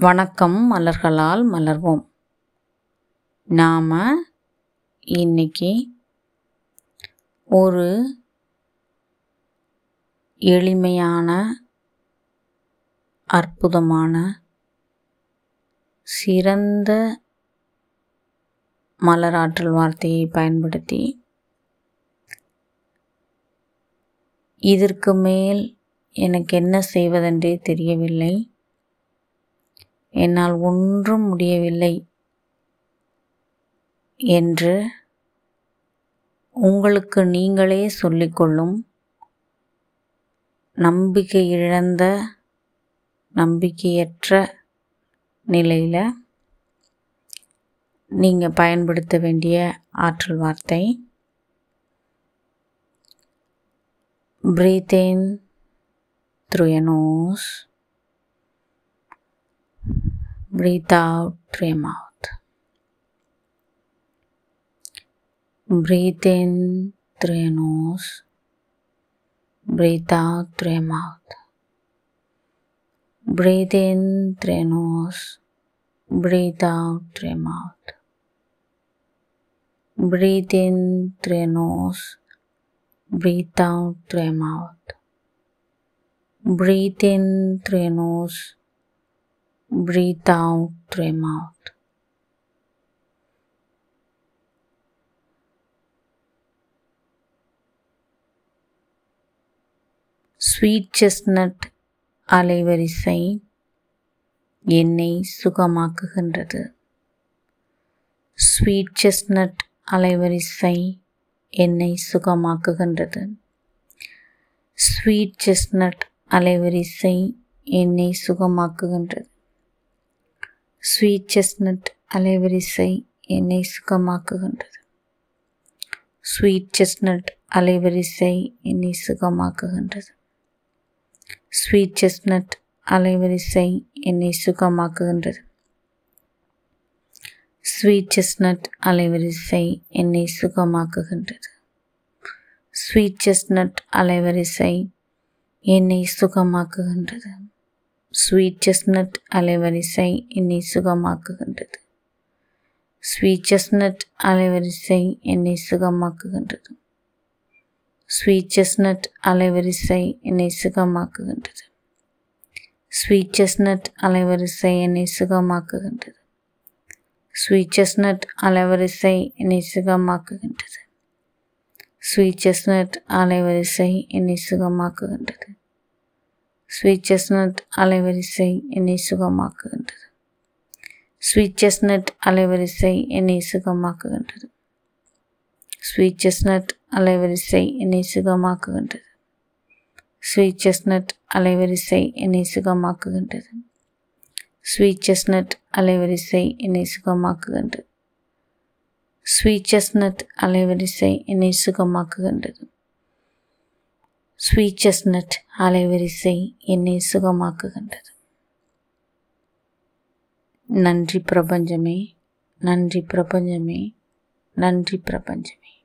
வணக்கம் மலர்களால் மலர்வோம். நாம் இன்னைக்கு ஒரு எளிமையான அற்புதமான சிறந்த மலராற்றல் வார்த்தையை பயன்படுத்தி இதற்கு மேல் எனக்கு என்ன செய்வதென்றே தெரியவில்லை. என்னால் ஒன்றும் முடியவில்லை என்று உங்களுக்கு நீங்களே சொல்லிக்கொள்ளும் நம்பிக்கை இழந்த நம்பிக்கையற்ற நிலையில் நீங்கள் பயன்படுத்த வேண்டிய ஆற்றல் வார்த்தை. Breathe in through your nose. Breathe out through mouth breathe in through nose. Breathe out through mouth breathe in through nose. Breathe out through mouth breathe in through nose. Breathe out through mouth breathe in through nose breathe out through your mouth. Sweet chestnut அலைவரிசை என்னை சுகமாக்குகின்றது. Sweet chestnut அலைவரிசை என்னை சுகமாக்குகின்றது. Sweet chestnut அலைவரிசை என்னை சுகமாக்குகின்றது. Sweet chestnut அலைவரிசை என்னை சுகமாக்குகின்றது. Sweet chestnut அலைவரிசை என்னை சுகமாக்குகின்றது. ஸ்வீட் செஸ்னட் அலைவரிசை என்னை சுகமாக்குகின்றது. ஸ்வீட் செஸ்னட் அலைவரிசை என்னை சுகமாக்குகின்றது. ஸ்வீட் செஸ்னட் அலைவரிசை என்னை சுகமாக்குகின்றது. ஸ்வீட் செஸ்னட் அலைவரிசை என்னை சுகமாக்குகின்றது. ஸ்வீட் செஸ்னட் அலைவரிசை என்னை சுகமாக்குகின்றது. ஸ்வீட் செஸ்னட் அலைவரிசை என்னை சுகமாக்குகின்றது. ஸ்வீட் செஸ்னட் அலைவரிசை என்னை சுகமாக்குகின்றது. ஸ்வீட் செஸ்னட் அலைவரிசை என்னை சுகமாக்குகின்றது. ஸ்வீட் செஸ்னட் அலைவரிசை என்னை சுகமாக்குகின்றது. ஸ்வீட் செஸ்னட் அலைவரிசை என்னை சுகமாக்குகின்றது. ஸ்வீட் செஸ்னட் அலைவரிசை என்னை சுகமாக்குகின்றது. ஸ்வீட் செஸ்னட் அலைவரிசை என்னை சுகமாக்குகின்றது. ஸ்வீட் செஸ்னட் அலைவரிசை என்னை சுகமாக்குகின்றது. ஸ்வீட் செஸ்னட் அலைவரிசை என்னை சுகமாக்குகின்றது. ஸ்வீட் செஸ்னட் அலைவரிசை என்னை சுகமாக்குகின்றது. ஸ்வீட் செஸ்னட் அலைவரிசை என்னை சுகமாக்குகின்றது. நன்றி பிரபஞ்சமே நன்றி பிரபஞ்சமே நன்றி பிரபஞ்சமே.